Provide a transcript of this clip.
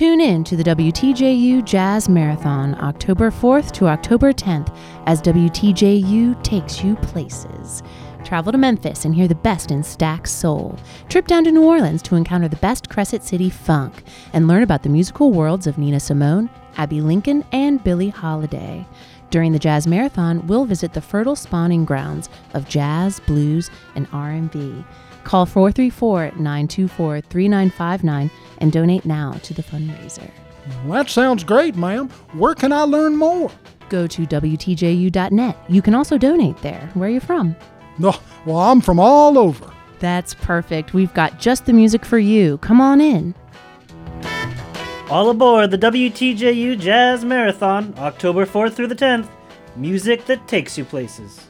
Tune in to the WTJU Jazz Marathon October 4th to October 10th as WTJU takes you places. Travel to Memphis and hear the best in Stax Soul. Trip down to New Orleans to encounter the best Crescent City funk and learn about the musical worlds of Nina Simone, Abbey Lincoln, and Billie Holiday. During the Jazz Marathon, we'll visit the fertile spawning grounds of jazz, blues, and R&B. Call 434-924-3959 and donate now to the fundraiser. That sounds great, ma'am. Where can I learn more? Go to WTJU.net. You can also donate there. Where are you from? No, well, I'm from all over. That's perfect. We've got just the music for you. Come on in. All aboard the WTJU Jazz Marathon, October 4th through the 10th. Music that takes you places.